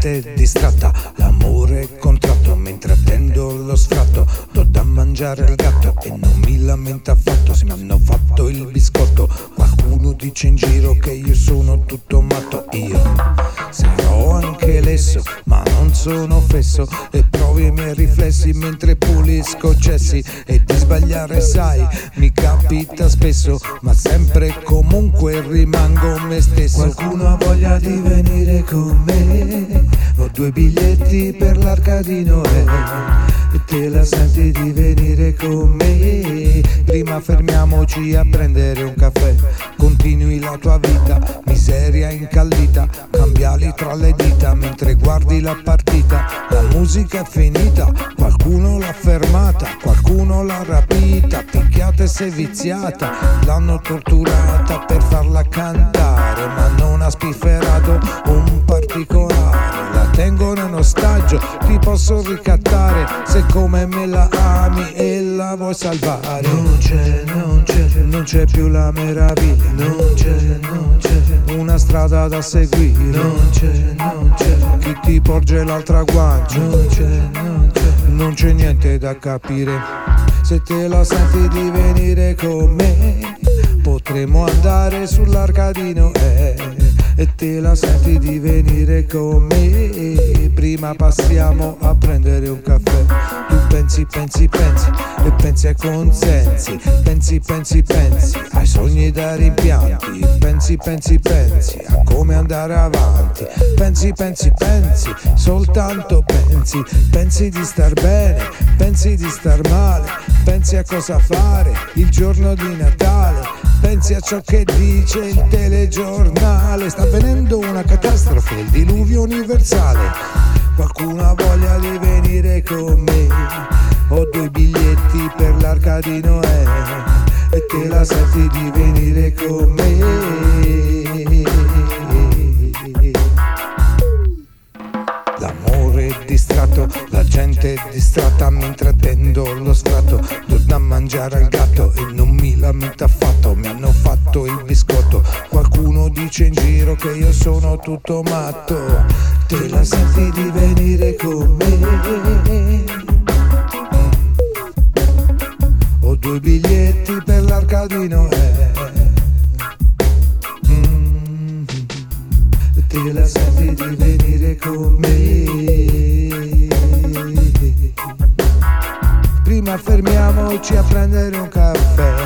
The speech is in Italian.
gente distratta, l'amore contratto mentre attendo lo sfratto. Do da mangiare al gatto e non mi lamenta affatto se mi hanno fatto il biscotto. Qualcuno dice in giro che io sono tutto matto. Sono fesso. E provi i miei riflessi mentre pulisco cessi. E di sbagliare sai, mi capita spesso, ma sempre e comunque rimango me stesso. Qualcuno ha voglia di venire con me, ho due biglietti per l'Arcadino e te la senti di venire con me. Prima fermiamoci a prendere un caffè, continui la tua vita, miseria incallita, cambiali tra le dita mentre guardi la partita. La musica è finita, qualcuno l'ha fermata, qualcuno l'ha rapita, picchiata e seviziata, l'hanno torturata per farla cantare, ma non ha spifferato un particolare. La tengo in ostaggio, ti posso ricattare se come me la ami e la vuoi salvare. Non c'è, non c'è, Non c'è più la meraviglia, non c'è, non c'è, una strada da seguire. non c'è, non c'è, Chi ti porge l'altra guancia, non c'è, non c'è. non c'è niente da capire. Se te la senti di venire con me, potremo andare sull'Arcadino eh, e te la senti di venire con me. Prima passiamo a prendere un caffè. Tu pensi, pensi, pensi e pensi ai consensi. Pensi, pensi, pensi ai sogni da rimpianti. Pensi, pensi, pensi a come andare avanti. Pensi, pensi, pensi, soltanto pensi. Pensi di star bene, pensi di star male. Pensi a cosa fare il giorno di Natale. Pensi a ciò che dice il telegiornale. Sta avvenendo una catastrofe, il diluvio universale. Qualcuno ha voglia di venire con me. Ho due biglietti per l'Arcadino eh, e te la senti di venire con me. L'amore è distratto, la gente è distratta mentre attendo lo sfratto. Do da mangiare al gatto e non mi lamenta affatto, giro che io sono tutto matto. Te la senti di venire con me? Ho due biglietti per l'Arcadino eh. Mm. Te la senti di venire con me? Prima fermiamoci a prendere un caffè